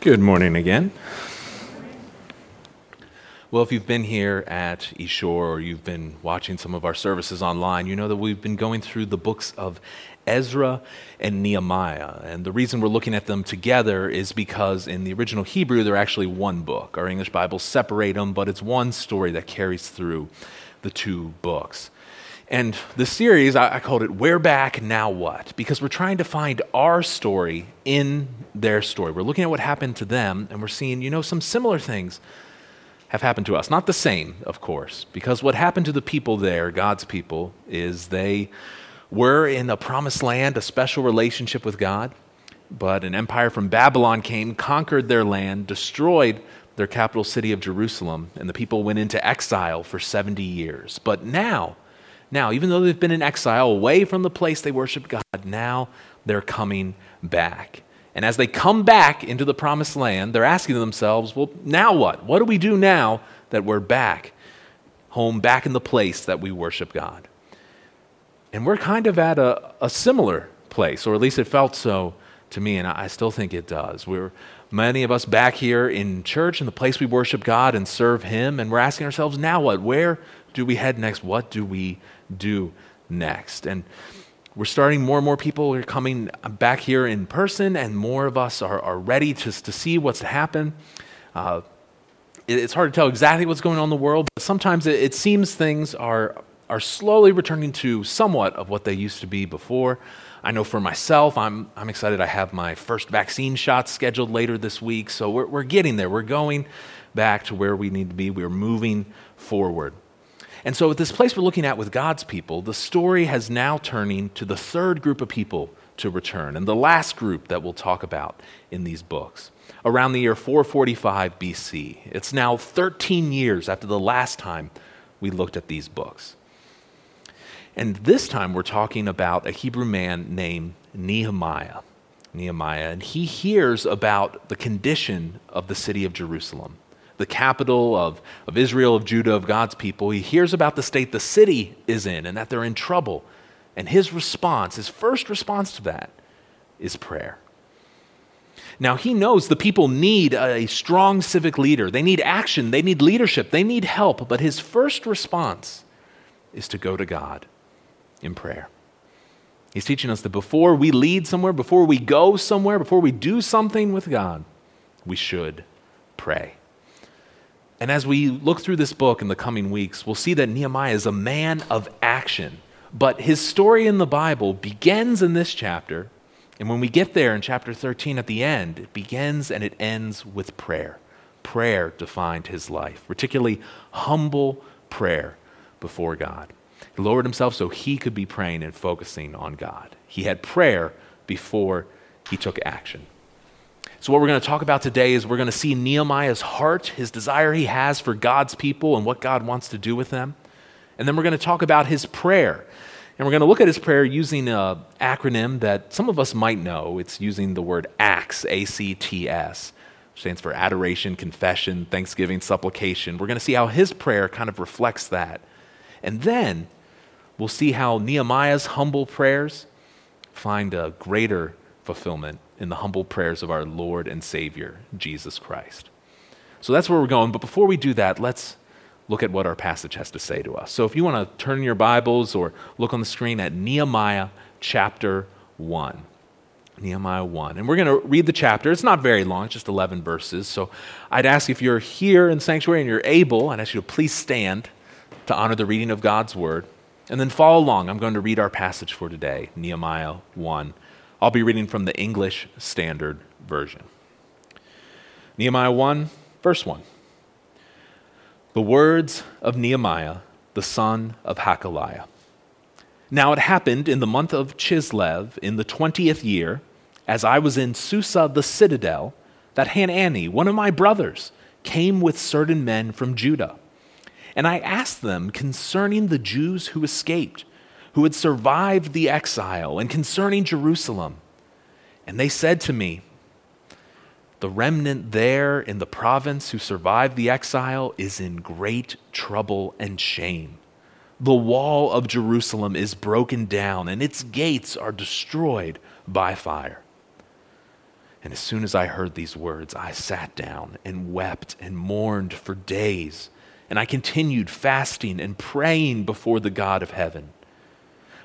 Good morning again. Well, if you've been here at East Shore or you've been watching some of our services online, you know that we've been going through the books of Ezra and Nehemiah. And the reason we're looking at them together is because in the original Hebrew, they're actually one book. Our English Bibles separate them, but it's one story that carries through the two books. And the series, I, I called it We're Back, Now What? Because we're trying to find our story in their story. We're looking at what happened to them, and we're seeing, you know, some similar things have happened to us. Not the same, of course, because what happened to the people there, God's people, is they were in a promised land, a special relationship with God, but an empire from Babylon came, conquered their land, destroyed their capital city of Jerusalem, and the people went into exile for 70 years. But now, now, even though they've been in exile away from the place they worshiped God, now they're coming back. And as they come back into the promised land, they're asking themselves, well, now what? What do we do now that we're back home, back in the place that we worship God? And we're kind of at a, a similar place, or at least it felt so to me, and I still think it does. We're many of us back here in church, in the place we worship God and serve Him, and we're asking ourselves, now what? Where do we head next? What do we do next? And we're starting more and more people are coming back here in person, and more of us are, are ready to, to see what's to happen. Uh, it, it's hard to tell exactly what's going on in the world, but sometimes it, it seems things are, are slowly returning to somewhat of what they used to be before. I know for myself, I'm, I'm excited. I have my first vaccine shot scheduled later this week, so we're, we're getting there. We're going back to where we need to be. We're moving forward. And so, at this place we're looking at with God's people, the story has now turning to the third group of people to return, and the last group that we'll talk about in these books. Around the year 445 BC. It's now 13 years after the last time we looked at these books. And this time we're talking about a Hebrew man named Nehemiah. Nehemiah, and he hears about the condition of the city of Jerusalem the capital of, of Israel, of Judah, of God's people, he hears about the state the city is in and that they're in trouble. And his response, his first response to that, is prayer. Now, he knows the people need a strong civic leader. They need action. They need leadership. They need help. But his first response is to go to God in prayer. He's teaching us that before we lead somewhere, before we go somewhere, before we do something with God, we should pray. And as we look through this book in the coming weeks, we'll see that Nehemiah is a man of action. But his story in the Bible begins in this chapter. And when we get there in chapter 13 at the end, it begins and it ends with prayer. Prayer defined his life, particularly humble prayer before God. He lowered himself so he could be praying and focusing on God. He had prayer before he took action. So, what we're going to talk about today is we're going to see Nehemiah's heart, his desire he has for God's people and what God wants to do with them. And then we're going to talk about his prayer. And we're going to look at his prayer using an acronym that some of us might know. It's using the word ACTS, A C T S, stands for adoration, confession, thanksgiving, supplication. We're going to see how his prayer kind of reflects that. And then we'll see how Nehemiah's humble prayers find a greater fulfillment in the humble prayers of our Lord and Savior, Jesus Christ. So that's where we're going. But before we do that, let's look at what our passage has to say to us. So if you want to turn your Bibles or look on the screen at Nehemiah chapter 1. Nehemiah 1. And we're going to read the chapter. It's not very long, it's just 11 verses. So I'd ask if you're here in sanctuary and you're able, I'd ask you to please stand to honor the reading of God's word. And then follow along. I'm going to read our passage for today, Nehemiah 1, I'll be reading from the English Standard Version. Nehemiah 1, verse 1. The words of Nehemiah, the son of Hacaliah. Now it happened in the month of Chislev, in the twentieth year, as I was in Susa the citadel, that Hanani, one of my brothers, came with certain men from Judah. And I asked them concerning the Jews who escaped who had survived the exile and concerning Jerusalem. And they said to me, The remnant there in the province who survived the exile is in great trouble and shame. The wall of Jerusalem is broken down, and its gates are destroyed by fire. And as soon as I heard these words, I sat down and wept and mourned for days. And I continued fasting and praying before the God of heaven.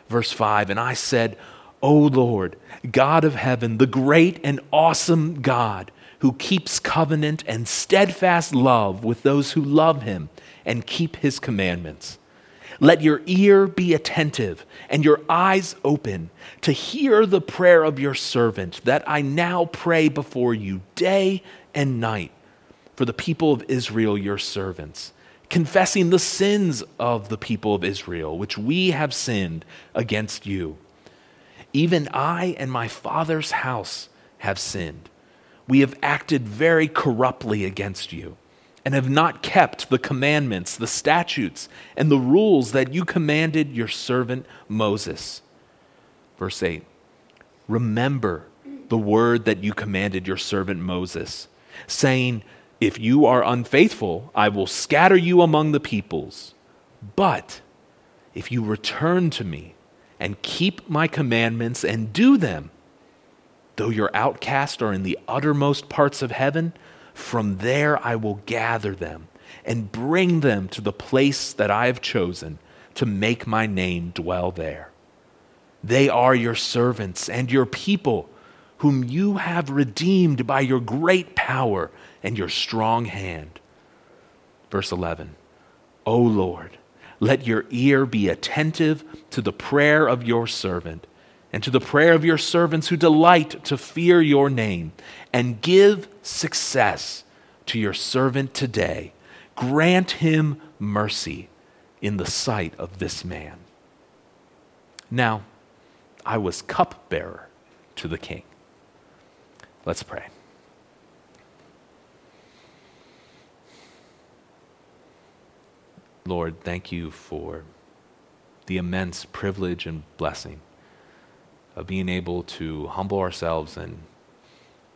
Verse 5 And I said, O Lord, God of heaven, the great and awesome God, who keeps covenant and steadfast love with those who love him and keep his commandments. Let your ear be attentive and your eyes open to hear the prayer of your servant that I now pray before you day and night for the people of Israel, your servants, confessing the sins of the people of Israel, which we have sinned against you. Even I and my father's house have sinned. We have acted very corruptly against you and have not kept the commandments, the statutes, and the rules that you commanded your servant Moses. Verse 8 Remember the word that you commanded your servant Moses, saying, If you are unfaithful, I will scatter you among the peoples. But if you return to me and keep my commandments and do them, though your outcasts are in the uttermost parts of heaven, from there I will gather them and bring them to the place that I have chosen to make my name dwell there. They are your servants and your people, whom you have redeemed by your great power and your strong hand. Verse 11 O Lord, let your ear be attentive to the prayer of your servant and to the prayer of your servants who delight to fear your name, and give success to your servant today. Grant him mercy in the sight of this man. Now, I was cupbearer to the king. Let's pray. Lord, thank you for the immense privilege and blessing of being able to humble ourselves and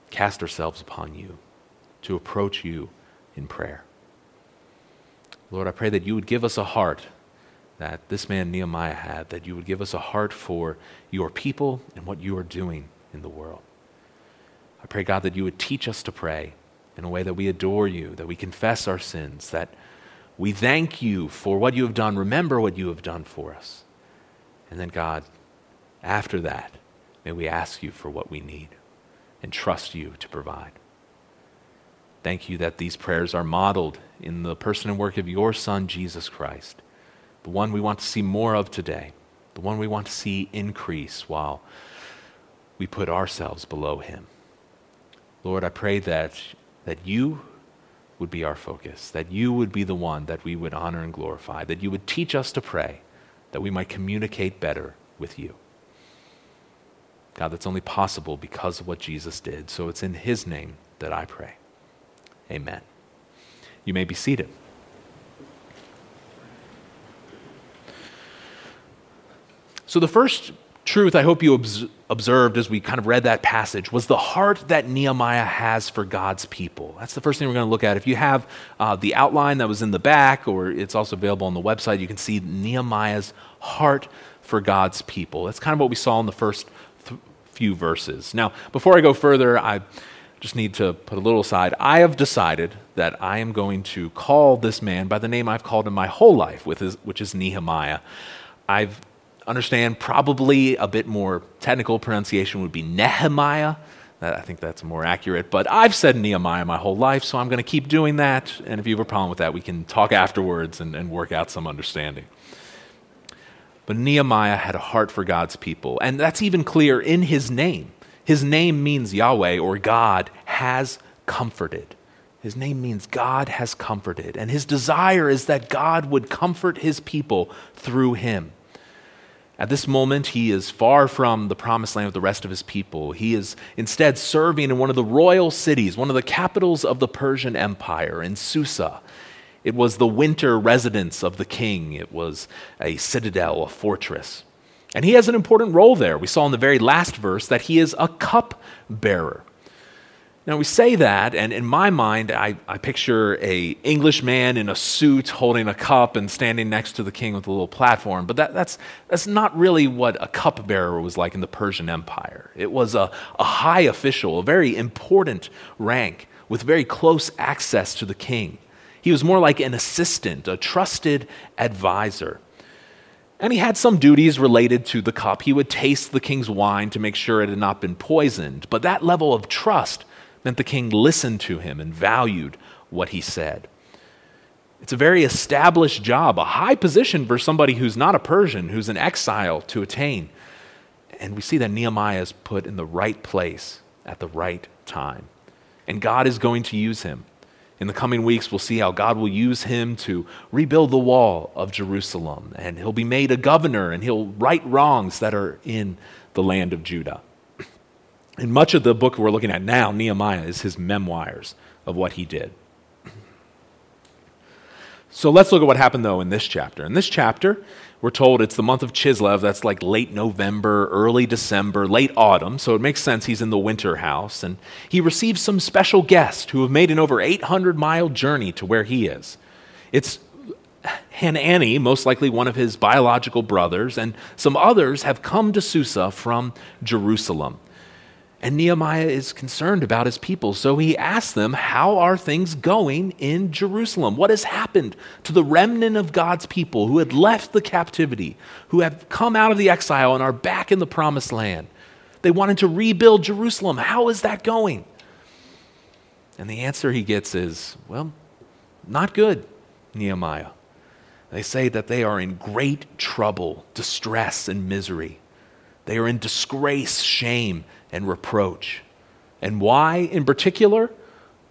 cast ourselves upon you, to approach you in prayer. Lord, I pray that you would give us a heart that this man Nehemiah had, that you would give us a heart for your people and what you are doing in the world. I pray, God, that you would teach us to pray in a way that we adore you, that we confess our sins, that we thank you for what you have done, remember what you have done for us. And then, God, after that, may we ask you for what we need and trust you to provide. Thank you that these prayers are modeled in the person and work of your Son, Jesus Christ, the one we want to see more of today, the one we want to see increase while we put ourselves below him. Lord, I pray that, that you would be our focus, that you would be the one that we would honor and glorify, that you would teach us to pray, that we might communicate better with you. God, that's only possible because of what Jesus did. So it's in his name that I pray. Amen. You may be seated. So, the first truth I hope you obs- observed as we kind of read that passage was the heart that Nehemiah has for God's people. That's the first thing we're going to look at. If you have uh, the outline that was in the back, or it's also available on the website, you can see Nehemiah's heart for God's people. That's kind of what we saw in the first few verses. Now, before I go further, I just need to put a little aside. I have decided that I am going to call this man by the name I've called him my whole life, which is Nehemiah. I understand probably a bit more technical pronunciation would be Nehemiah. I think that's more accurate, but I've said Nehemiah my whole life, so I'm going to keep doing that. And if you have a problem with that, we can talk afterwards and, and work out some understanding. But Nehemiah had a heart for God's people. And that's even clear in his name. His name means Yahweh or God has comforted. His name means God has comforted. And his desire is that God would comfort his people through him. At this moment, he is far from the promised land of the rest of his people. He is instead serving in one of the royal cities, one of the capitals of the Persian Empire, in Susa. It was the winter residence of the king, it was a citadel, a fortress. And he has an important role there. We saw in the very last verse that he is a cup bearer. Now we say that, and in my mind, I, I picture a Englishman in a suit holding a cup and standing next to the king with a little platform. But that, that's, that's not really what a cupbearer was like in the Persian Empire. It was a, a high official, a very important rank with very close access to the king. He was more like an assistant, a trusted advisor. And he had some duties related to the cup. He would taste the king's wine to make sure it had not been poisoned. But that level of trust meant the king listened to him and valued what he said. It's a very established job, a high position for somebody who's not a Persian, who's an exile to attain. And we see that Nehemiah is put in the right place at the right time. And God is going to use him. In the coming weeks, we'll see how God will use him to rebuild the wall of Jerusalem. And he'll be made a governor and he'll right wrongs that are in the land of Judah. And much of the book we're looking at now, Nehemiah, is his memoirs of what he did. So let's look at what happened, though, in this chapter. In this chapter, we're told it's the month of Chislev. That's like late November, early December, late autumn. So it makes sense he's in the winter house. And he receives some special guests who have made an over 800 mile journey to where he is. It's Hanani, most likely one of his biological brothers, and some others have come to Susa from Jerusalem. And Nehemiah is concerned about his people. So he asks them, How are things going in Jerusalem? What has happened to the remnant of God's people who had left the captivity, who have come out of the exile and are back in the promised land? They wanted to rebuild Jerusalem. How is that going? And the answer he gets is, Well, not good, Nehemiah. They say that they are in great trouble, distress, and misery. They are in disgrace, shame, and reproach. And why in particular?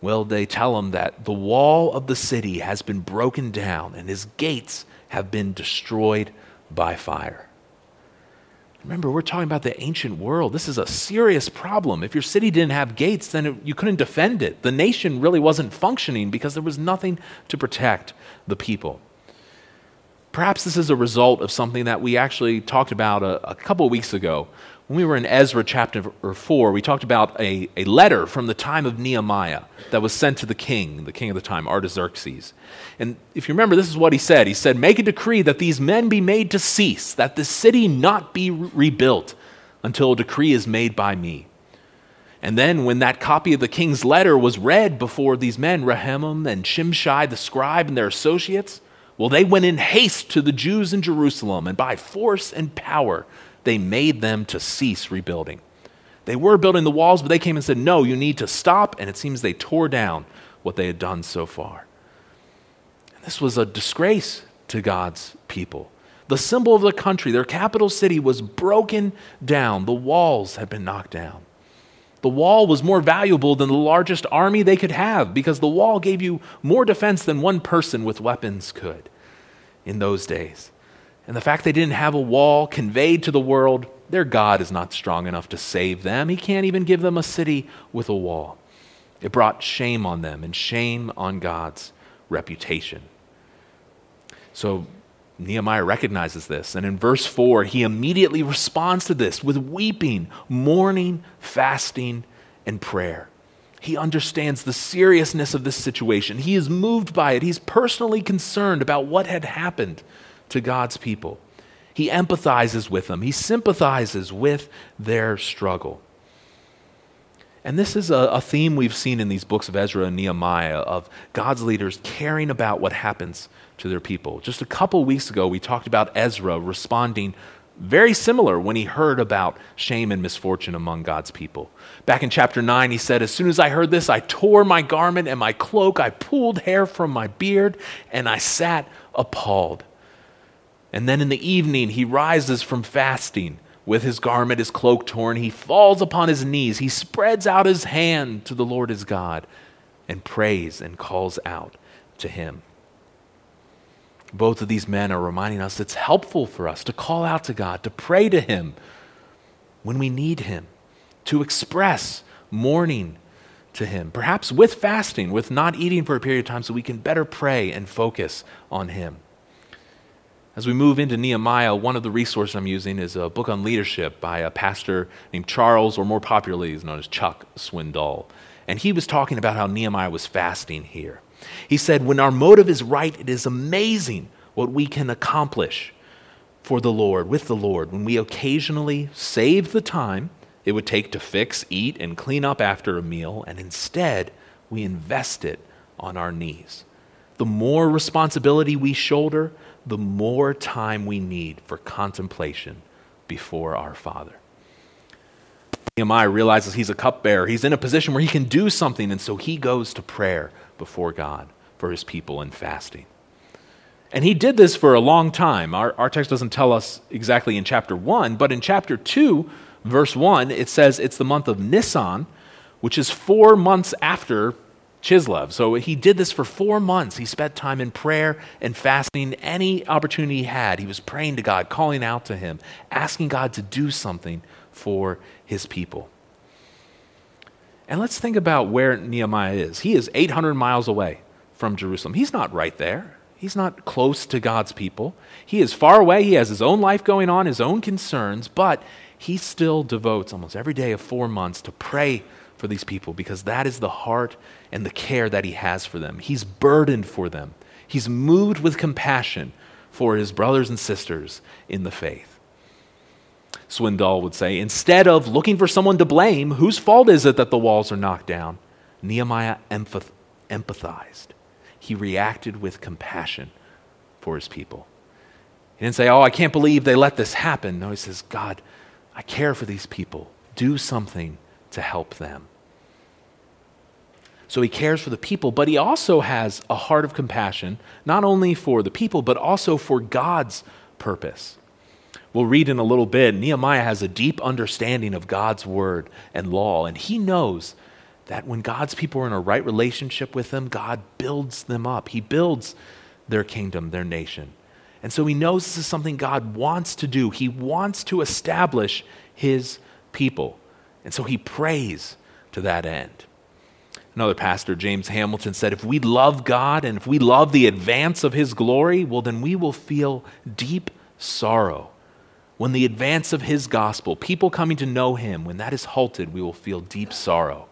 Well, they tell him that the wall of the city has been broken down and his gates have been destroyed by fire. Remember, we're talking about the ancient world. This is a serious problem. If your city didn't have gates, then it, you couldn't defend it. The nation really wasn't functioning because there was nothing to protect the people. Perhaps this is a result of something that we actually talked about a, a couple weeks ago when we were in Ezra chapter 4, we talked about a, a letter from the time of Nehemiah that was sent to the king, the king of the time, Artaxerxes. And if you remember, this is what he said He said, Make a decree that these men be made to cease, that the city not be re- rebuilt until a decree is made by me. And then, when that copy of the king's letter was read before these men, Rehum and Shimshai the scribe and their associates, well, they went in haste to the Jews in Jerusalem, and by force and power, they made them to cease rebuilding. They were building the walls, but they came and said, No, you need to stop. And it seems they tore down what they had done so far. And this was a disgrace to God's people. The symbol of the country, their capital city, was broken down. The walls had been knocked down. The wall was more valuable than the largest army they could have because the wall gave you more defense than one person with weapons could in those days. And the fact they didn't have a wall conveyed to the world, their God is not strong enough to save them. He can't even give them a city with a wall. It brought shame on them and shame on God's reputation. So Nehemiah recognizes this. And in verse 4, he immediately responds to this with weeping, mourning, fasting, and prayer. He understands the seriousness of this situation. He is moved by it. He's personally concerned about what had happened to God's people. He empathizes with them, he sympathizes with their struggle. And this is a, a, theme we've seen in these books of Ezra and Nehemiah of God's leaders caring about what happens to their people. Just a couple weeks ago, we talked about Ezra responding very similar when he heard about shame and misfortune among God's people. Back in chapter 9, he said, As soon as I heard this, I tore my garment and my cloak, I pulled hair from my beard, and I sat appalled. And then in the evening, he rises from fasting. With his garment, his cloak torn, he falls upon his knees. He spreads out his hand to the Lord his God and prays and calls out to him. Both of these men are reminding us it's helpful for us to call out to God, to pray to him when we need him, to express mourning to him, perhaps with fasting, with not eating for a period of time, so we can better pray and focus on him. As we move into Nehemiah, one of the resources I'm using is a book on leadership by a pastor named Charles, or more popularly, he's known as Chuck Swindoll. And he was talking about how Nehemiah was fasting here. He said, When our motive is right, it is amazing what we can accomplish for the Lord, with the Lord, when we occasionally save the time it would take to fix, eat, and clean up after a meal, and instead we invest it on our knees. The more responsibility we shoulder, the more time we need for contemplation before our Father. Nehemiah realizes he's a cupbearer. He's in a position where he can do something, and so he goes to prayer before God for his people and fasting. And he did this for a long time. Our, our text doesn't tell us exactly in chapter 1, but in chapter 2, verse 1, it says it's the month of Nisan, which is four months after Chislev. So he did this for four months. He spent time in prayer and fasting any opportunity he had. He was praying to God, calling out to him, asking God to do something for his people. And let's think about where Nehemiah is. He is 800 miles away from Jerusalem. He's not right there. He's not close to God's people. He is far away. He has his own life going on, his own concerns, but he still devotes almost every day of four months to pray for these people because that is the heart and the care that he has for them. He's burdened for them, he's moved with compassion for his brothers and sisters in the faith. Swindoll would say instead of looking for someone to blame, whose fault is it that the walls are knocked down? Nehemiah empathized. He reacted with compassion for his people. He didn't say, Oh, I can't believe they let this happen. No, he says, God, I care for these people. Do something to help them. So he cares for the people, but he also has a heart of compassion, not only for the people, but also for God's purpose. We'll read in a little bit, Nehemiah has a deep understanding of God's word and law, and he knows that when God's people are in a right relationship with him, God builds them up. He builds their kingdom, their nation. And so he knows this is something God wants to do. He wants to establish his people. And so he prays to that end. Another pastor, James Hamilton, said if we love God and if we love the advance of his glory, well, then we will feel deep sorrow. When the advance of his gospel, people coming to know him, when that is halted, we will feel deep sorrow.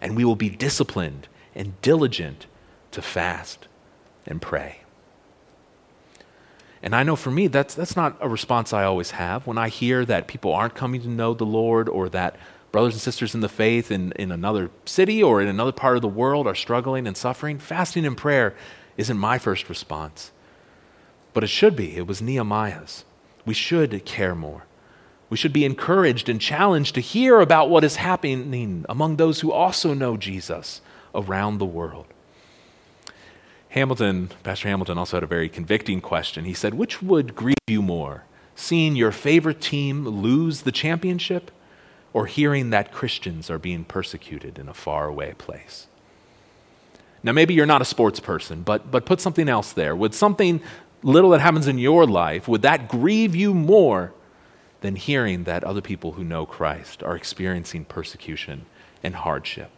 And we will be disciplined and diligent to fast and pray. And I know for me, that's, that's not a response I always have. When I hear that people aren't coming to know the Lord or that brothers and sisters in the faith in, in another city or in another part of the world are struggling and suffering, fasting and prayer isn't my first response. But it should be. It was Nehemiah's. We should care more. We should be encouraged and challenged to hear about what is happening among those who also know Jesus around the world. Hamilton, Pastor Hamilton also had a very convicting question. He said, Which would grieve you more, seeing your favorite team lose the championship or hearing that Christians are being persecuted in a faraway place? Now, maybe you're not a sports person, but, but put something else there. Would something little that happens in your life, would that grieve you more than hearing that other people who know Christ are experiencing persecution and hardship?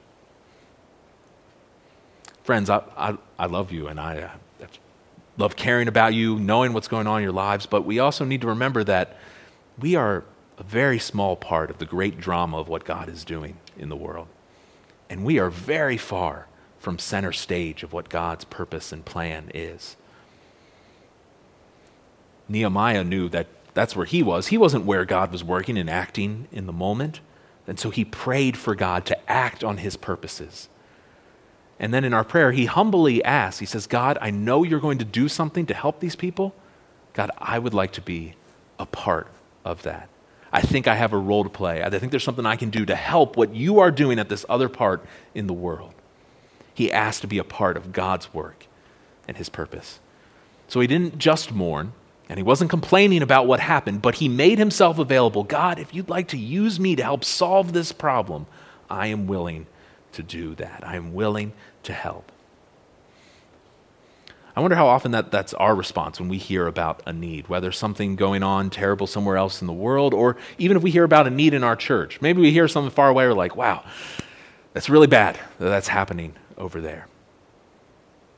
Friends, I, I, I love you and I uh, love caring about you, knowing what's going on in your lives, but we also need to remember that we are a very small part of the great drama of what God is doing in the world. And we are very far from center stage of what God's purpose and plan is. Nehemiah knew that that's where he was. He wasn't where God was working and acting in the moment. And so he prayed for God to act on his purposes. And then in our prayer, he humbly asks, he says, God, I know you're going to do something to help these people. God, I would like to be a part of that. I think I have a role to play. I think there's something I can do to help what you are doing at this other part in the world. He asked to be a part of God's work and his purpose. So he didn't just mourn, and he wasn't complaining about what happened, but he made himself available. God, if you'd like to use me to help solve this problem, I am willing to do that. I am willing to help. I wonder how often that, that's our response when we hear about a need, whether something going on terrible somewhere else in the world, or even if we hear about a need in our church. Maybe we hear something far away, we're like, wow, that's really bad that that's happening over there.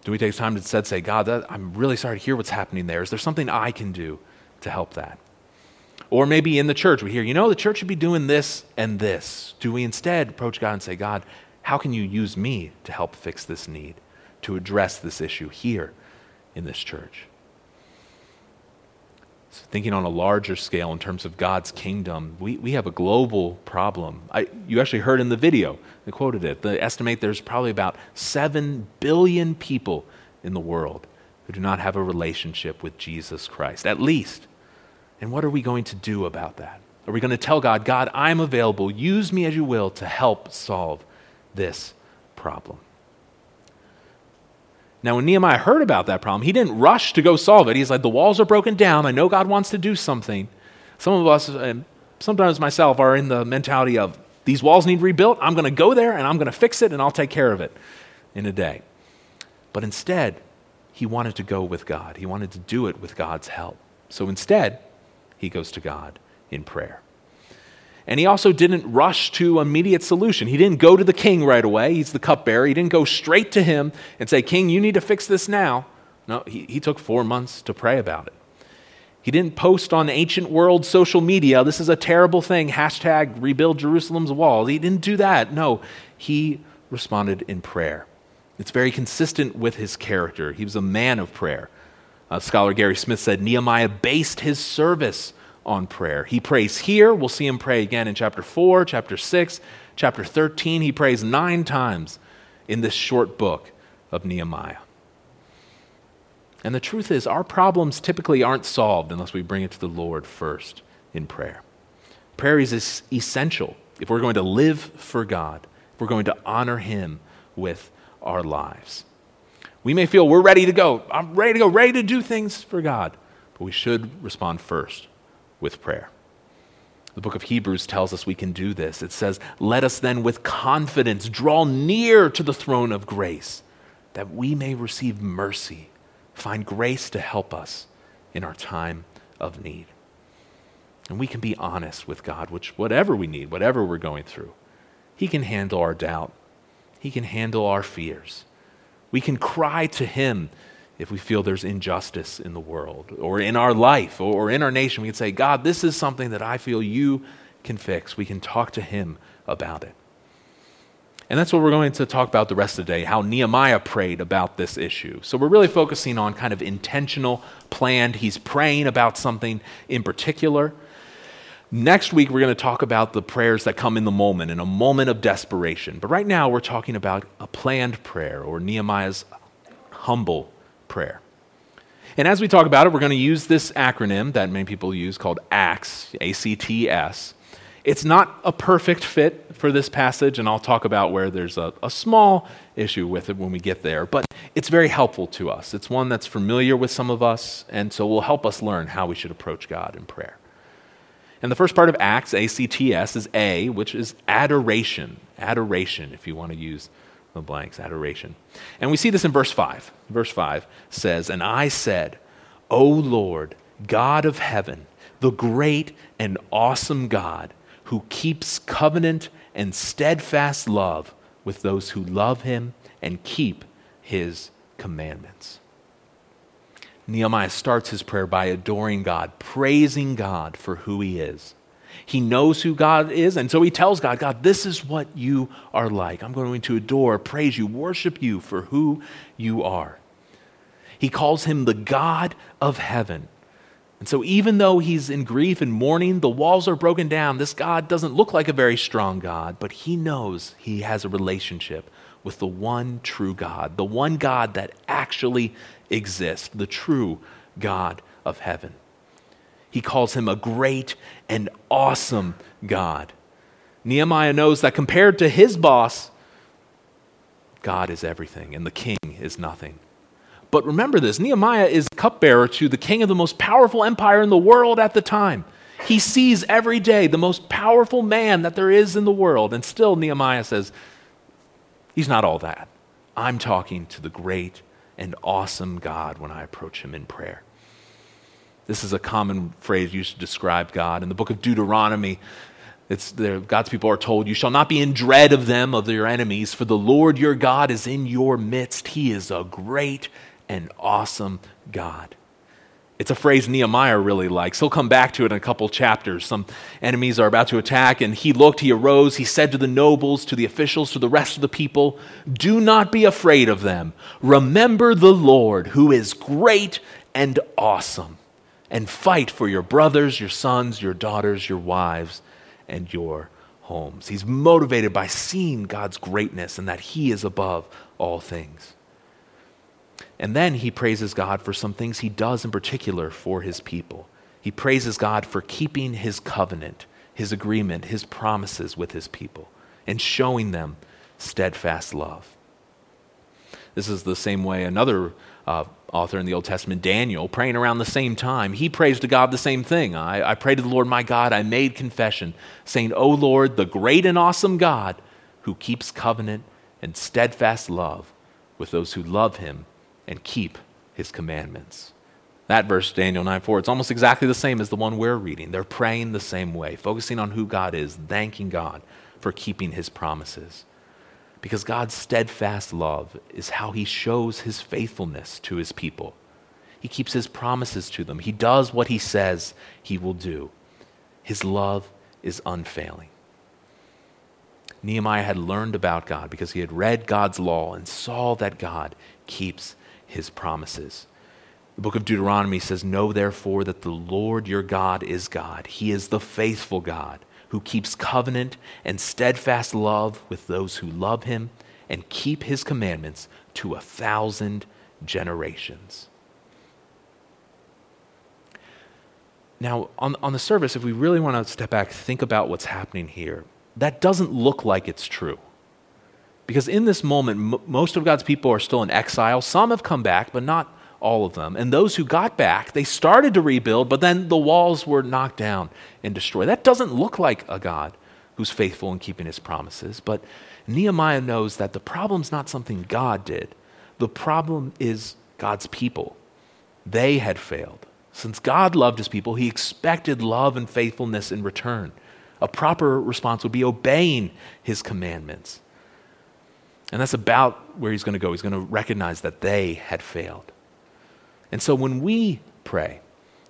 Do we take time to instead say, God, that, I'm really sorry to hear what's happening there. Is there something I can do to help that? Or maybe in the church, we hear, you know, the church should be doing this and this. Do we instead approach God and say, God, How can you use me to help fix this need, to address this issue here in this church? So thinking on a larger scale in terms of God's kingdom, we, we have a global problem. I, you actually heard in the video, they quoted it. They estimate there's probably about 7 billion people in the world who do not have a relationship with Jesus Christ, at least. And what are we going to do about that? Are we going to tell God, God, I'm available, use me as you will to help solve this problem? Now, when Nehemiah heard about that problem, he didn't rush to go solve it. He's like, the walls are broken down. I know God wants to do something. Some of us, and sometimes myself, are in the mentality of these walls need rebuilt. I'm going to go there and I'm going to fix it and I'll take care of it in a day. But instead, he wanted to go with God. He wanted to do it with God's help. So instead, he goes to God in prayer. And he also didn't rush to immediate solution. He didn't go to the king right away. He's the cupbearer. He didn't go straight to him and say, King, you need to fix this now. No, he, he took four months to pray about it. He didn't post on ancient world social media, this is a terrible thing, hashtag rebuild Jerusalem's walls. He didn't do that. No, he responded in prayer. It's very consistent with his character. He was a man of prayer. Uh, scholar Gary Smith said Nehemiah based his service on prayer. He prays here. We'll see him pray again in chapter 4, chapter 6, chapter 13. He prays nine times in this short book of Nehemiah. And the truth is, our problems typically aren't solved unless we bring it to the Lord first in prayer. Prayer is essential if we're going to live for God, if we're going to honor Him with our lives. We may feel we're ready to go. I'm ready to go, ready to do things for God. But we should respond first with prayer. The book of Hebrews tells us we can do this. It says, Let us then with confidence draw near to the throne of grace, that we may receive mercy, find grace to help us in our time of need. And we can be honest with God, which whatever we need, whatever we're going through, He can handle our doubt, He can handle our fears. We can cry to Him if we feel there's injustice in the world or in our life or in our nation, we can say, God, this is something that I feel you can fix. We can talk to Him about it. And that's what we're going to talk about the rest of the day how Nehemiah prayed about this issue. So we're really focusing on kind of intentional, planned. He's praying about something in particular. Next week, we're going to talk about the prayers that come in the moment, in a moment of desperation. But right now, we're talking about a planned prayer or Nehemiah's humble prayer. And as we talk about it, we're going to use this acronym that many people use called ACTS, A C T S. It's not a perfect fit for this passage, and I'll talk about where there's a, a, small issue with it when we get there, but it's very helpful to us. It's one that's familiar with some of us, and so will help us learn how we should approach God in prayer. And the first part of Acts, A C T S, is A, which is adoration. Adoration, if you want to use the blanks, adoration. And we see this in verse 5. Verse 5 says, And I said, O Lord, God of heaven, the great and awesome God, who keeps covenant and steadfast love with those who love him and keep his commandments. Nehemiah starts his prayer by adoring God, praising God for who he is. He knows who God is, and so he tells God, God, this is what you are like. I'm going to adore, praise you, worship you for who you are. He calls him the God of heaven. And so, even though he's in grief and mourning, the walls are broken down. This God doesn't look like a very strong God, but he knows he has a relationship with the one true God, the one God that actually exists, the true God of heaven. He calls him a great and awesome God. Nehemiah knows that compared to his boss, God is everything and the king is nothing. But remember this Nehemiah is cupbearer to the king of the most powerful empire in the world at the time. He sees every day the most powerful man that there is in the world. And still, Nehemiah says, He's not all that. I'm talking to the great and awesome God when I approach him in prayer. This is a common phrase used to describe God. In the book of Deuteronomy, there, God's people are told, You shall not be in dread of them, of your enemies, for the Lord your God is in your midst. He is a great and awesome God. It's a phrase Nehemiah really likes. He'll come back to it in a couple chapters. Some enemies are about to attack, and he looked, he arose, he said to the nobles, to the officials, to the rest of the people, Do not be afraid of them. Remember the Lord, who is great and awesome, and fight for your brothers, your sons, your daughters, your wives, and your homes. He's motivated by seeing God's greatness and that he is above all things. And then he praises God for some things he does in particular for his people. He praises God for keeping his covenant, his agreement, his promises with his people, and showing them steadfast love. This is the same way another uh, author in the Old Testament, Daniel, praying around the same time, he prays to God the same thing. I, I pray to the Lord my God, I made confession, saying, O Lord, the great and awesome God who keeps covenant and steadfast love with those who love him and keep his commandments. That verse, Daniel 9 4, it's almost exactly the same as the one we're reading. They're praying the same way, focusing on who God is, thanking God for keeping his promises. Because God's steadfast love is how he shows his faithfulness to his people. He keeps his promises to them, he does what he says he will do. His love is unfailing. Nehemiah had learned about God because he had read God's law and saw that God keeps his promises. The book of Deuteronomy says, Know therefore that the Lord your God is God. He is the faithful God who keeps covenant and steadfast love with those who love him and keep his commandments to a thousand generations. Now, on, on the surface, if we really want to step back, think about what's happening here, that doesn't look like it's true. Because in this moment, m- most of God's people are still in exile. Some have come back, but not all of them. And those who got back, they started to rebuild, but then the walls were knocked down and destroyed. That doesn't look like a God who's faithful in keeping his promises. But Nehemiah knows that the problem's not something God did, the problem is God's people. They had failed. Since God loved his people, he expected love and faithfulness in return. A proper response would be obeying his commandments. And that's about where he's going to go. He's going to recognize that they had failed. And so when we pray,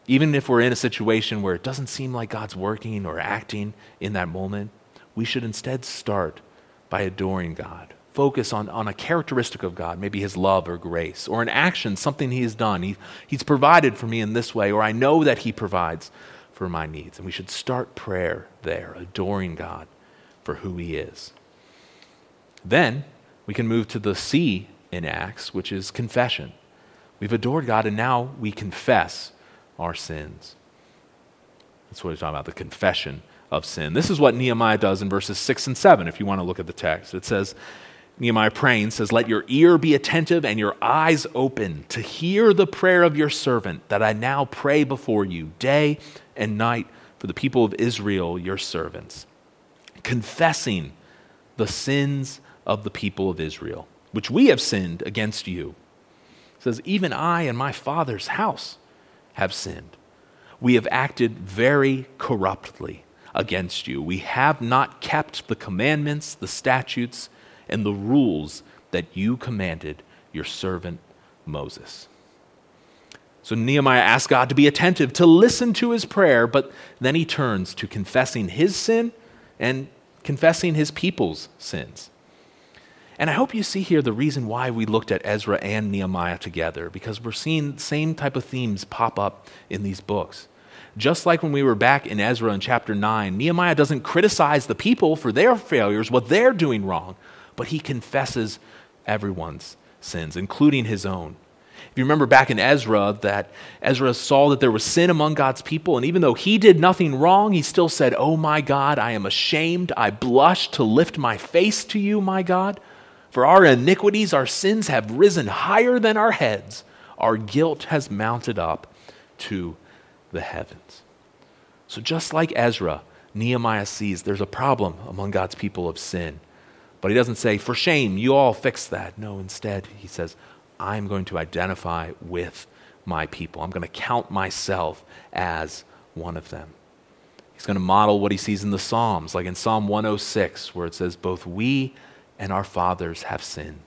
even if we're in a situation where it doesn't seem like God's working or acting in that moment, we should instead start by adoring God. Focus on, on a characteristic of God, maybe his love or grace, or an action, something he has done. He, he's provided for me in this way, or I know that he provides for my needs. And we should start prayer there, adoring God for who he is. Then we can move to the C in Acts, which is confession. We've adored God, and now we confess our sins. That's what we're talking about the confession of sin. This is what Nehemiah does in verses 6 and 7, if you want to look at the text. It says, Nehemiah praying says, Let your ear be attentive and your eyes open to hear the prayer of your servant that I now pray before you day and night for the people of Israel, your servants, confessing the sins of the people of Israel, which we have sinned against you. Says, Even I and my father's house have sinned. We have acted very corruptly against you. We have not kept the commandments, the statutes, and the rules that you commanded your servant Moses. So Nehemiah asks God to be attentive, to listen to his prayer, but then he turns to confessing his sin and confessing his people's sins. And I hope you see here the reason why we looked at Ezra and Nehemiah together, because we're seeing the same type of themes pop up in these books. Just like when we were back in Ezra in chapter 9, Nehemiah doesn't criticize the people for their failures, what they're doing wrong, but he confesses everyone's sins, including his own. If you remember back in Ezra, that Ezra saw that there was sin among God's people, and even though he did nothing wrong, he still said, Oh my God, I am ashamed. I blush to lift my face to you, my God. For our iniquities, our sins have risen higher than our heads. Our guilt has mounted up to the heavens. So, just like Ezra, Nehemiah sees there's a problem among God's people of sin. But he doesn't say, for shame, you all fix that. No, instead, he says, I'm going to identify with my people. I'm going to count myself as one of them. He's going to model what he sees in the Psalms, like in Psalm 106, where it says, Both we and our fathers have sinned.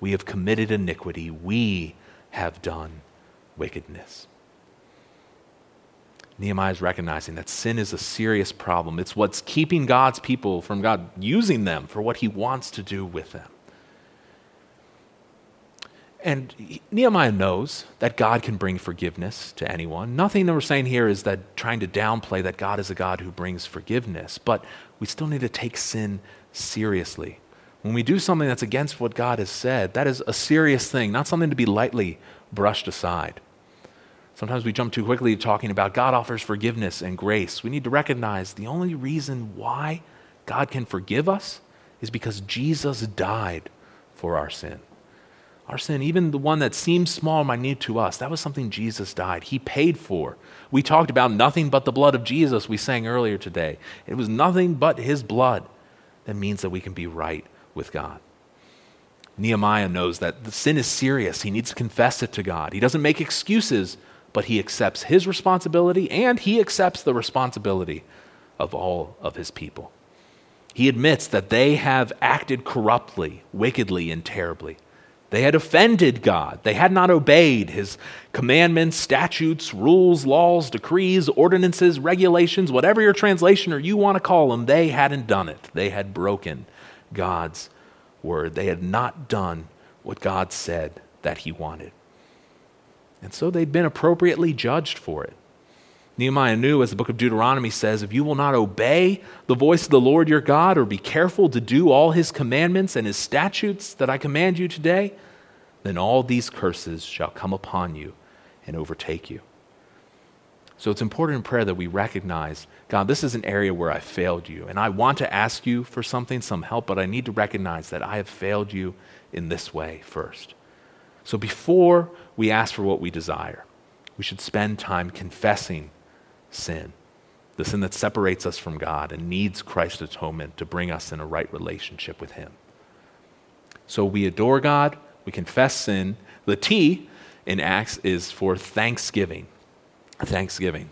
We have committed iniquity. We have done wickedness. Nehemiah is recognizing that sin is a serious problem. It's what's keeping God's people from God using them for what he wants to do with them. And Nehemiah knows that God can bring forgiveness to anyone. Nothing that we're saying here is that trying to downplay that God is a God who brings forgiveness, but we still need to take sin seriously. When we do something that's against what God has said, that is a serious thing, not something to be lightly brushed aside. Sometimes we jump too quickly to talking about God offers forgiveness and grace. We need to recognize the only reason why God can forgive us is because Jesus died for our sin. Our sin, even the one that seems small and minute to us, that was something Jesus died. He paid for. We talked about nothing but the blood of Jesus, we sang earlier today. It was nothing but his blood that means that we can be right with God. Nehemiah knows that the sin is serious. He needs to confess it to God. He doesn't make excuses but he accepts his responsibility and he accepts the responsibility of all of his people. He admits that they have acted corruptly, wickedly, and terribly. They had offended God. They had not obeyed his commandments, statutes, rules, laws, decrees, ordinances, regulations, whatever your translation or you want to call them, they hadn't done it. They had broken God's word. They had not done what God said that he wanted. And so they'd been appropriately judged for it. Nehemiah knew, as the book of Deuteronomy says, if you will not obey the voice of the Lord your God or be careful to do all his commandments and his statutes that I command you today, then all these curses shall come upon you and overtake you. So it's important in prayer that we recognize God, this is an area where I failed you, and I want to ask you for something, some help, but I need to recognize that I have failed you in this way first. So before we ask for what we desire, we should spend time confessing sin, the sin that separates us from God and needs Christ's atonement to bring us in a right relationship with Him. So we adore God, we confess sin. The T in Acts is for thanksgiving. Thanksgiving.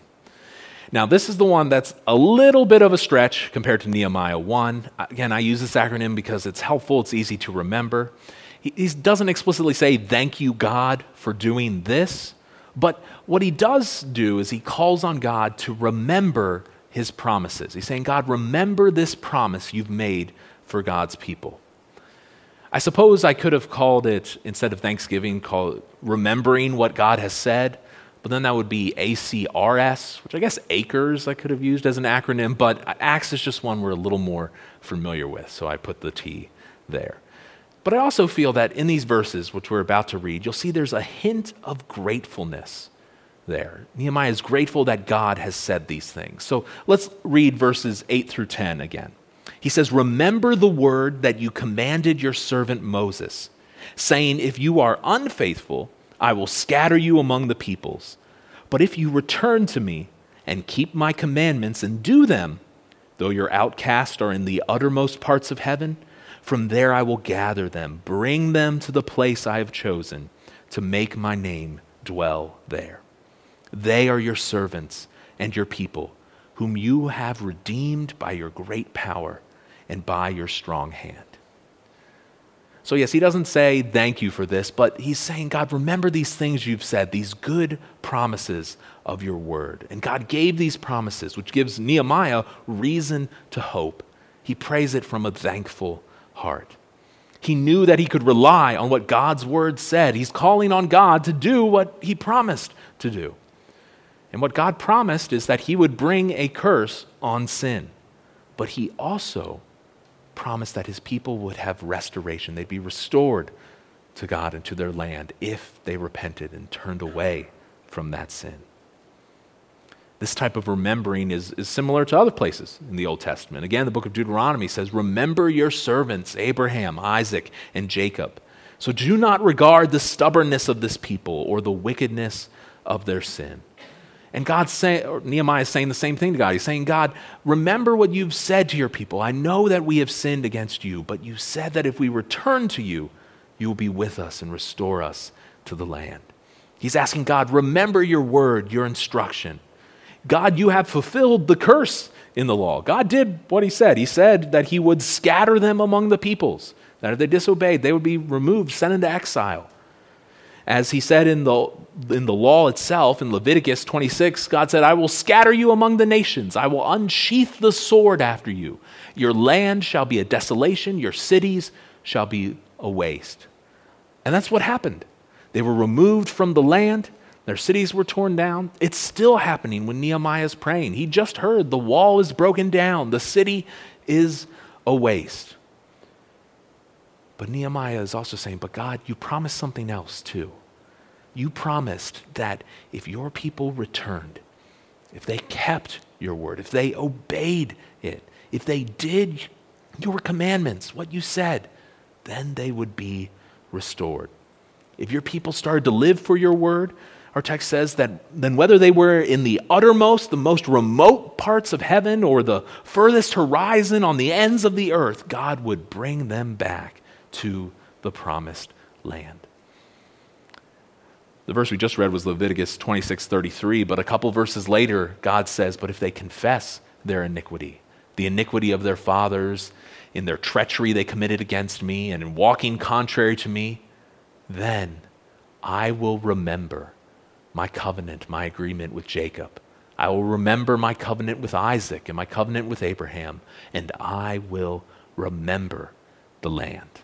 Now, this is the one that's a little bit of a stretch compared to Nehemiah 1. Again, I use this acronym because it's helpful, it's easy to remember. He, doesn't explicitly say, Thank you, God, for doing this. But what he does do is he calls on God to remember his promises. He's saying, God, remember this promise you've made for God's people. I suppose I could have called it, instead of Thanksgiving, called remembering what God has said, but then that would be ACRS, which I guess acres I could have used as an acronym, but ACTS is just one we're a little more familiar with, so I put the T there. But I also feel that in these verses, which we're about to read, you'll see there's a hint of gratefulness there. Nehemiah is grateful that God has said these things. So let's read verses 8 through 10 again. He says, Remember the word that you commanded your servant Moses, saying, If you are unfaithful, I will scatter you among the peoples. But if you return to me and keep my commandments and do them, though your outcasts are in the uttermost parts of heaven, from there I will gather them, bring them to the place I have chosen to make my name dwell there. They are your servants and your people, whom you have redeemed by your great power and by your strong hand. So, yes, he doesn't say thank you for this, but he's saying, God, remember these things you've said, these good promises of your word. And God gave these promises, which gives Nehemiah reason to hope. He prays it from a thankful heart. He knew that he could rely on what God's word said. He's calling on God to do what he promised to do. And what God promised is that he would bring a curse on sin. But he also promised that his people would have restoration. They'd be restored to God and to their land if they repented and turned away from that sin. This type of remembering is, is similar to other places in the Old Testament. Again, the book of Deuteronomy says, Remember your servants, Abraham, Isaac, and Jacob. So do not regard the stubbornness of this people or the wickedness of their sin. And God's saying, Nehemiah is saying the same thing to God. He's saying, God, remember what you've said to your people. I know that we have sinned against you, but you said that if we return to you, you will be with us and restore us to the land. He's asking God, remember your word, your instruction. God, you have fulfilled the curse in the law. God did what he said. He said that he would scatter them among the peoples, that if they disobeyed, they would be removed, sent into exile. As he said in the, in the law itself, in Leviticus 26, God said, I will scatter you among the nations. I will unsheath the sword after you. Your land shall be a desolation, your cities shall be a waste. And that's what happened. They were removed from the land, their cities were torn down. It's still happening when Nehemiah is praying. He just heard the wall is broken down, the city is a waste. But Nehemiah is also saying, But God, you promised something else too. You promised that if your people returned, if they kept your word, if they obeyed it, if they did your commandments, what you said, then they would be restored. If your people started to live for your word, our text says that then whether they were in the uttermost, the most remote parts of heaven, or the furthest horizon on the ends of the earth, God would bring them back to the promised land. The verse we just read was Leviticus 26:33, but a couple verses later, God says, "But if they confess their iniquity, the iniquity of their fathers, in their treachery they committed against me, and in walking contrary to me, then I will remember my covenant, my agreement with Jacob. I will remember my covenant with Isaac and my covenant with Abraham, and I will remember the land.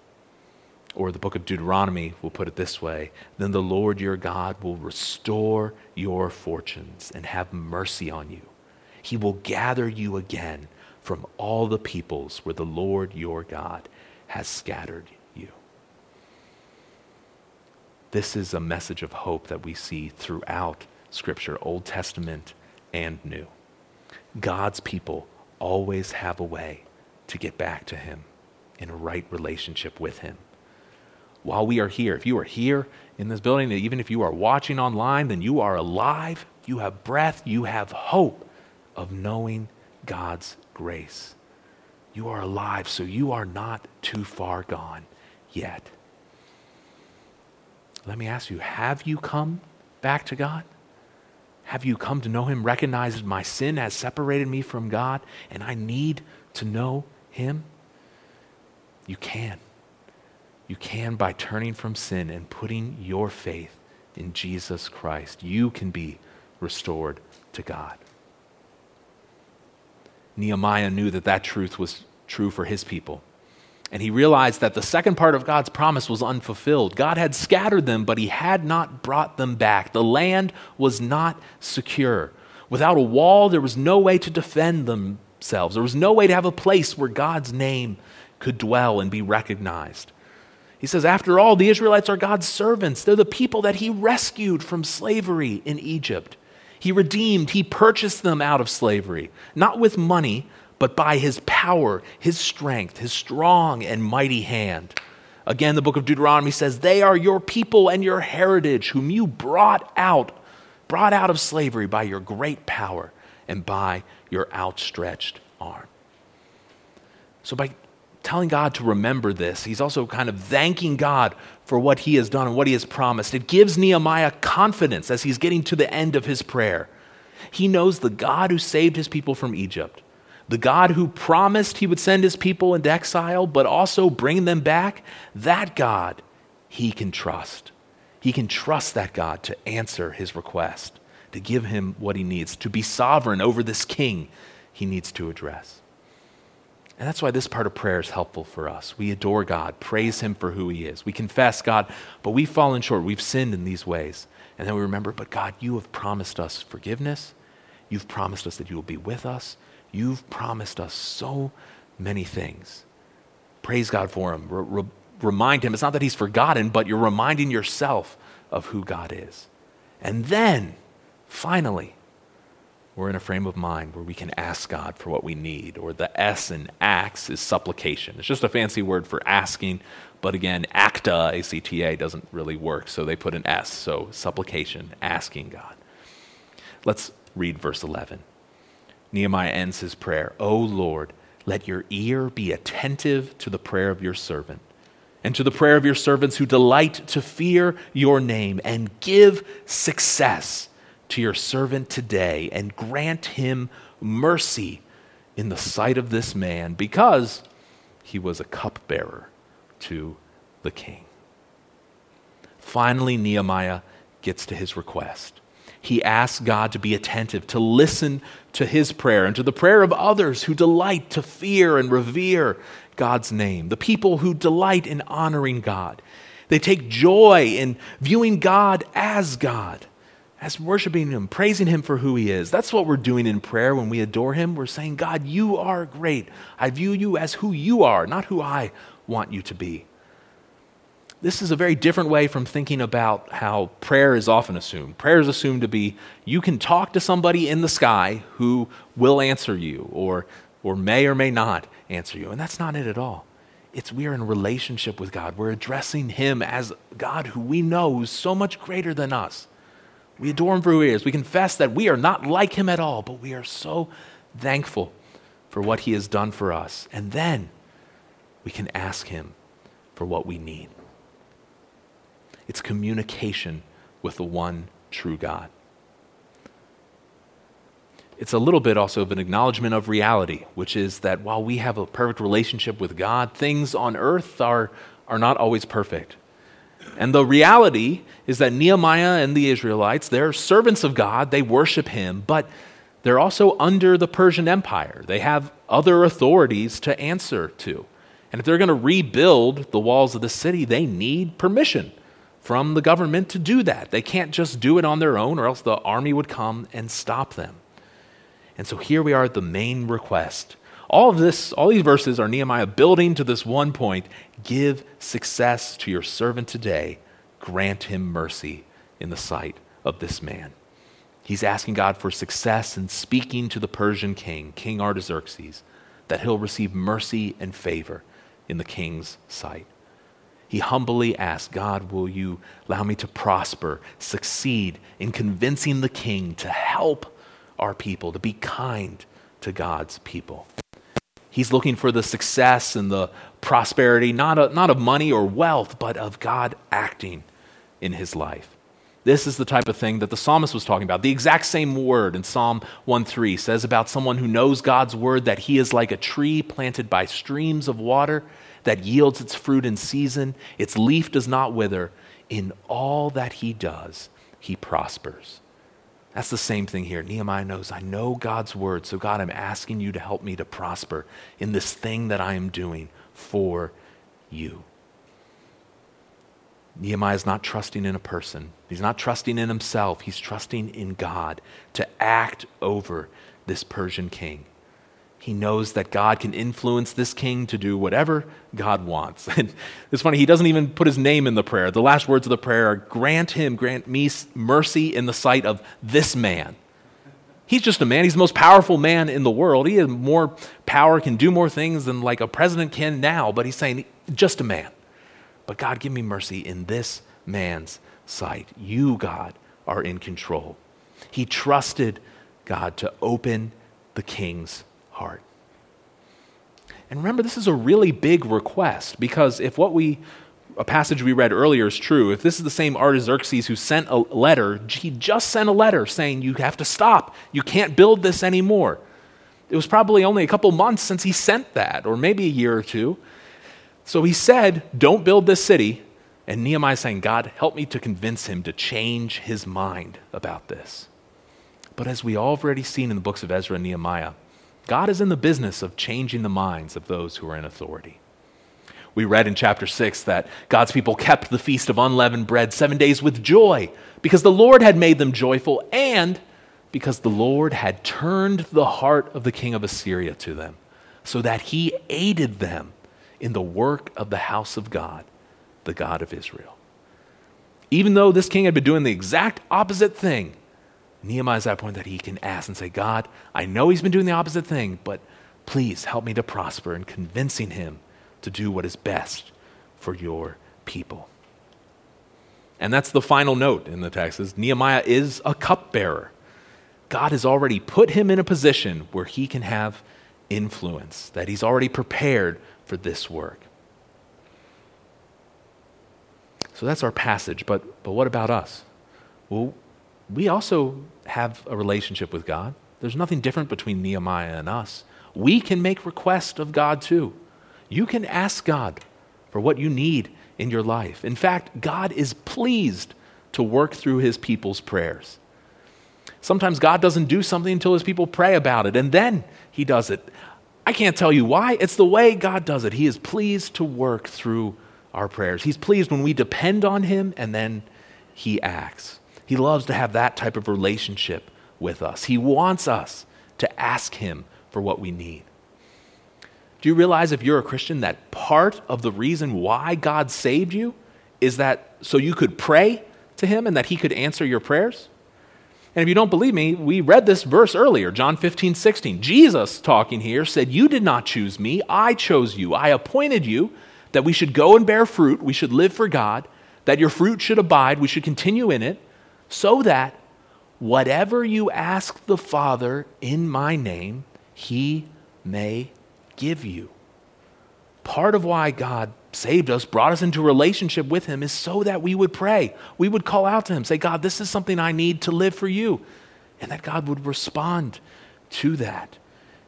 Or the book of Deuteronomy will put it this way Then the Lord your God will restore your fortunes and have mercy on you. He will gather you again from all the peoples where the Lord your God has scattered you. this is a message of hope that we see throughout Scripture, Old Testament and New. God's people always have a way to get back to Him in a right relationship with Him. While we are here, if you are here in this building, even if you are watching online, then you are alive, you have breath, you have hope of knowing God's grace. You are alive, so you are not too far gone yet. Let me ask you have you come back to God? Have you come to know Him, recognized my sin has separated me from God, and I need to know Him? You can. You can by turning from sin and putting your faith in Jesus Christ. You can be restored to God. Nehemiah knew that that truth was true for his people. And he realized that the second part of God's promise was unfulfilled. God had scattered them, but he had not brought them back. The land was not secure. Without a wall, there was no way to defend themselves. There was no way to have a place where God's name could dwell and be recognized. He says, after all, the Israelites are God's servants. They're the people that he rescued from slavery in Egypt. He redeemed, he purchased them out of slavery, not with money, but by his power, his strength, his strong and mighty hand. Again, the book of Deuteronomy says, They are your people and your heritage, whom you brought out, brought out of slavery by your great power and by your outstretched arm. So, by telling God to remember this, he's also kind of thanking God for what he has done and what he has promised. It gives Nehemiah confidence as he's getting to the end of his prayer. He knows the God who saved his people from Egypt the God who promised he would send his people into exile, but also bring them back, that God he can trust. He can trust that God to answer his request, to give him what he needs, to be sovereign over this king he needs to address. And that's why this part of prayer is helpful for us. We adore God, praise him for who he is. We confess God, but we've fallen short. We've sinned in these ways. And then we remember, but God, you have promised us forgiveness. You've promised us that you will be with us. You've promised us so many things. Praise God for him. Re- remind him. It's not that he's forgotten, but you're reminding yourself of who God is. And then, finally, we're in a frame of mind where we can ask God for what we need, or the S in acts is supplication. It's just a fancy word for asking, but again, acta, A C T A, doesn't really work, so they put an S. So, supplication, asking God. Let's read verse 11. Nehemiah ends his prayer O Lord, let your ear be attentive to the prayer of your servant and to the prayer of your servants who delight to fear your name, and give success to your servant today, and grant him mercy in the sight of this man, because he was a cupbearer to the king. finally Nehemiah gets to his request. He asks God to be attentive, to listen to his prayer and to the prayer of others who delight to fear and revere God's name, the people who delight in honoring God. They take joy in viewing God as God, as worshiping Him, praising Him for who He is. That's what we're doing in prayer when we adore Him. We're saying, God, you are great. I view you as who you are, not who I want you to be. This is a very different way from thinking about how prayer is often assumed. Prayer is assumed to be you can talk to somebody in the sky who will answer you or, or may or may not answer you. And that's not it at all. It's we are in relationship with God. We're addressing Him as God who we know is so much greater than us. We adore Him for who He is. We confess that we are not like Him at all, but we are so thankful for what He has done for us. And then we can ask Him for what we need. It's communication with the one true God. It's a little bit also of an acknowledgement of reality, which is that while we have a perfect relationship with God, things on earth are, are not always perfect. And the reality is that Nehemiah and the Israelites, they're servants of God, they worship Him, but they're also under the Persian Empire. They have other authorities to answer to. And if they're going to rebuild the walls of the city, they need permission from the government to do that. They can't just do it on their own, or else the army would come and stop them. And so here we are at the main request. All of this, all these verses are Nehemiah building to this one point give success to your servant today, grant him mercy in the sight of this man. He's asking God for success in speaking to the Persian king, King Artaxerxes, that he'll receive mercy and favor in the king's sight he humbly asks, God, will you allow me to prosper, succeed in convincing the king to help our people, to be kind to God's people? He's looking for the success and the prosperity, not, a, not of money or wealth, but of God acting in his life. This is the type of thing that the psalmist was talking about. The exact same word in Psalm 1:3 says about someone who knows God's word that he is like a tree planted by streams of water that yields its fruit in season, its leaf does not wither. In all that he does, he prospers. That's the same thing here. Nehemiah knows, I know God's word, so God, I'm asking you to help me to prosper in this thing that I am doing for you. Nehemiah is not trusting in a person. He's not trusting in himself. He's trusting in God to act over this Persian king he knows that God can influence this king to do whatever God wants. And it's funny, he doesn't even put his name in the prayer. The last words of the prayer are grant him, grant me mercy in the sight of this man. He's just a man. He's the most powerful man in the world. He has more power, can do more things than like a president can now, but he's saying, just a man. But God, give me mercy in this man's sight. You, God, are in control. He trusted God to open the king's heart. And remember, this is a really big request because if what we, a passage we read earlier is true, if this is the same Artaxerxes who sent a letter, he just sent a letter saying, You have to stop. You can't build this anymore. It was probably only a couple months since he sent that, or maybe a year or two. So he said, Don't build this city. And Nehemiah saying, God, help me to convince him to change his mind about this. But as we already seen in the books of Ezra and Nehemiah, God is in the business of changing the minds of those who are in authority. We read in chapter 6 that God's people kept the feast of unleavened bread seven days with joy because the Lord had made them joyful and because the Lord had turned the heart of the king of Assyria to them so that he aided them in the work of the house of God, the God of Israel. Even though this king had been doing the exact opposite thing, Nehemiah is at that point that he can ask and say, God, I know he's been doing the opposite thing, but please help me to prosper in convincing him to do what is best for your people. And that's the final note in the text is Nehemiah is a cupbearer. God has already put him in a position where he can have influence, that he's already prepared for this work. So that's our passage, but, but what about us? Well, we also have a relationship with God. There's nothing different between Nehemiah and us. We can make request of God too. You can ask God for what you need in your life. In fact, God is pleased to work through his people's prayers. Sometimes God doesn't do something until his people pray about it, and then he does it. I can't tell you why. It's the way God does it. He is pleased to work through our prayers. He's pleased when we depend on him and then he acts. He loves to have that type of relationship with us. He wants us to ask him for what we need. Do you realize if you're a Christian that part of the reason why God saved you is that so you could pray to him and that he could answer your prayers? And if you don't believe me, we read this verse earlier, John 15, 16. Jesus, talking here, said, You did not choose me, I chose you. I appointed you that we should go and bear fruit, we should live for God, that your fruit should abide, we should continue in it, so that whatever you ask the Father in my name, he may give you. Part of why God saved us, brought us into relationship with Him, is so that we would pray. We would call out to Him, say, God, this is something I need to live for you. And that God would respond to that.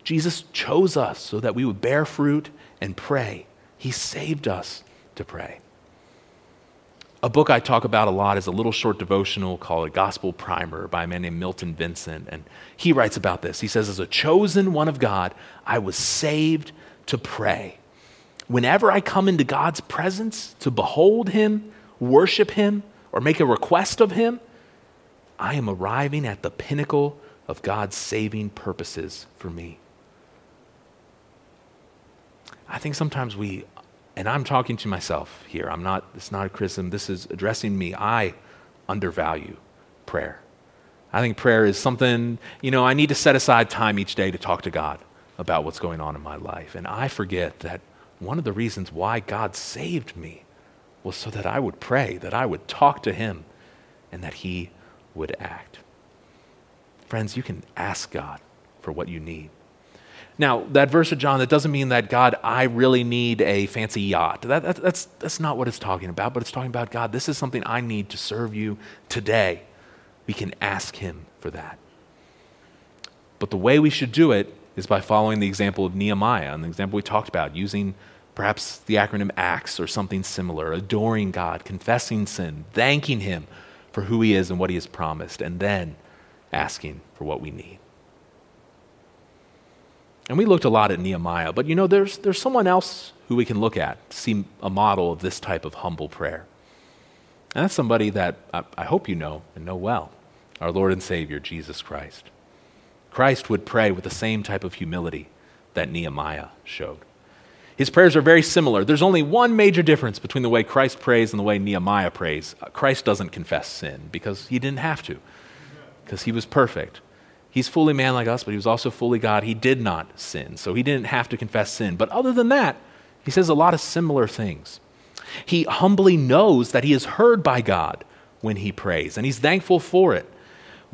Jesus chose us so that we would bear fruit and pray. He saved us to pray. A book I talk about a lot is a little short devotional called A Gospel Primer by a man named Milton Vincent. And he writes about this. He says, As a chosen one of God, I was saved to pray. Whenever I come into God's presence to behold Him, worship Him, or make a request of Him, I am arriving at the pinnacle of God's saving purposes for me. I think sometimes we, and I'm talking to myself here, I'm not, it's not a criticism, this is addressing me. I undervalue prayer. I think prayer is something, you know, I need to set aside time each day to talk to God about what's going on in my life. And I forget that one of the reasons why God saved me was so that I would pray, that I would talk to Him, and that He would act. Friends, you can ask God for what you need. Now, that verse of John, that doesn't mean that God, I really need a fancy yacht. That, that, that's, that's not what it's talking about, but it's talking about God, this is something I need to serve you today. We can ask Him for that. But the way we should do it is by following the example of Nehemiah and the example we talked about, using perhaps the acronym ACTS or something similar, adoring God, confessing sin, thanking Him for who He is and what He has promised, and then asking for what we need. And we looked a lot at Nehemiah, but you know, there's, there's someone else who we can look at to see a model of this type of humble prayer. And that's somebody that I, I hope you know and know well our Lord and Savior, Jesus Christ. Christ would pray with the same type of humility that Nehemiah showed. His prayers are very similar. There's only one major difference between the way Christ prays and the way Nehemiah prays. Christ doesn't confess sin because he didn't have to, because he was perfect. He's fully man like us, but he was also fully God. He did not sin, so he didn't have to confess sin. But other than that, he says a lot of similar things. He humbly knows that he is heard by God when he prays, and he's thankful for it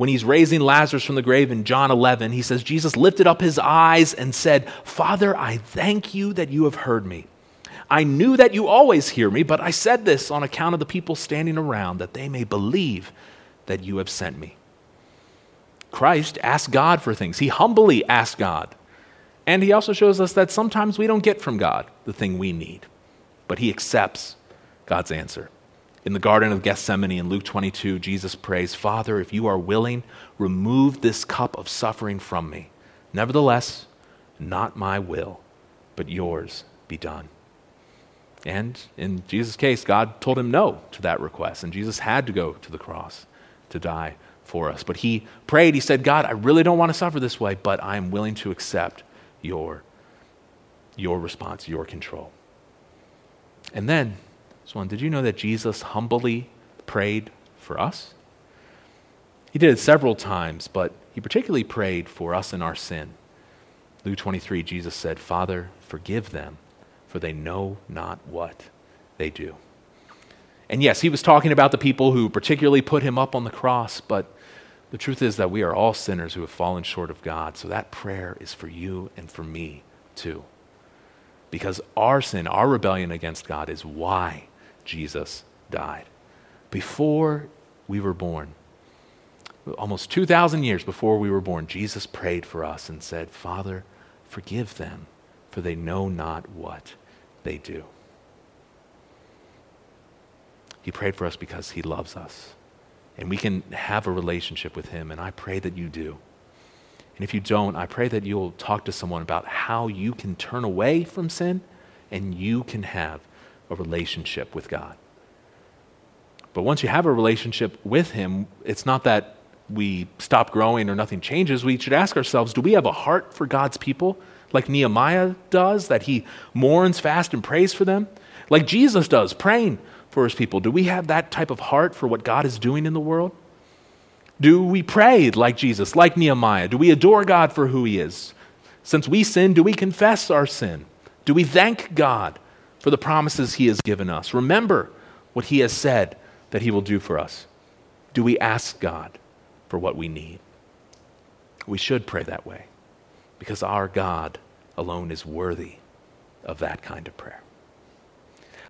when he's raising Lazarus from the grave in John 11, he says, Jesus lifted up his eyes and said, Father, I thank you that you have heard me. I knew that you always hear me, but I said this on account of the people standing around, that they may believe that you have sent me. Christ asked God for things. He humbly asked God. And he also shows us that sometimes we don't get from God the thing we need, but he accepts God's answer. In the Garden of Gethsemane in Luke 22, Jesus prays, Father, if you are willing, remove this cup of suffering from me. Nevertheless, not my will, but yours be done. And in Jesus' case, God told him no to that request, and Jesus had to go to the cross to die for us. But he prayed, he said, God, I really don't want to suffer this way, but I am willing to accept your, your response, your control. And then one. Did you know that Jesus humbly prayed for us? He did it several times, but he particularly prayed for us in our sin. Luke 23, Jesus said, Father, forgive them, for they know not what they do. And yes, he was talking about the people who particularly put him up on the cross, but the truth is that we are all sinners who have fallen short of God. So that prayer is for you and for me too. Because our sin, our rebellion against God, is why Jesus died. Before we were born, almost 2,000 years before we were born, Jesus prayed for us and said, Father, forgive them, for they know not what they do. He prayed for us because He loves us. And we can have a relationship with Him, and I pray that you do. And if you don't, I pray that you'll talk to someone about how you can turn away from sin and you can have a relationship with God. But once you have a relationship with Him, it's not that we stop growing or nothing changes. We should ask ourselves do we have a heart for God's people like Nehemiah does, that he mourns fast and prays for them? Like Jesus does, praying for his people. Do we have that type of heart for what God is doing in the world? Do we pray like Jesus, like Nehemiah? Do we adore God for who he is? Since we sin, do we confess our sin? Do we thank God for the promises he has given us? Remember what he has said that he will do for us. Do we ask God for what we need? We should pray that way because our God alone is worthy of that kind of prayer.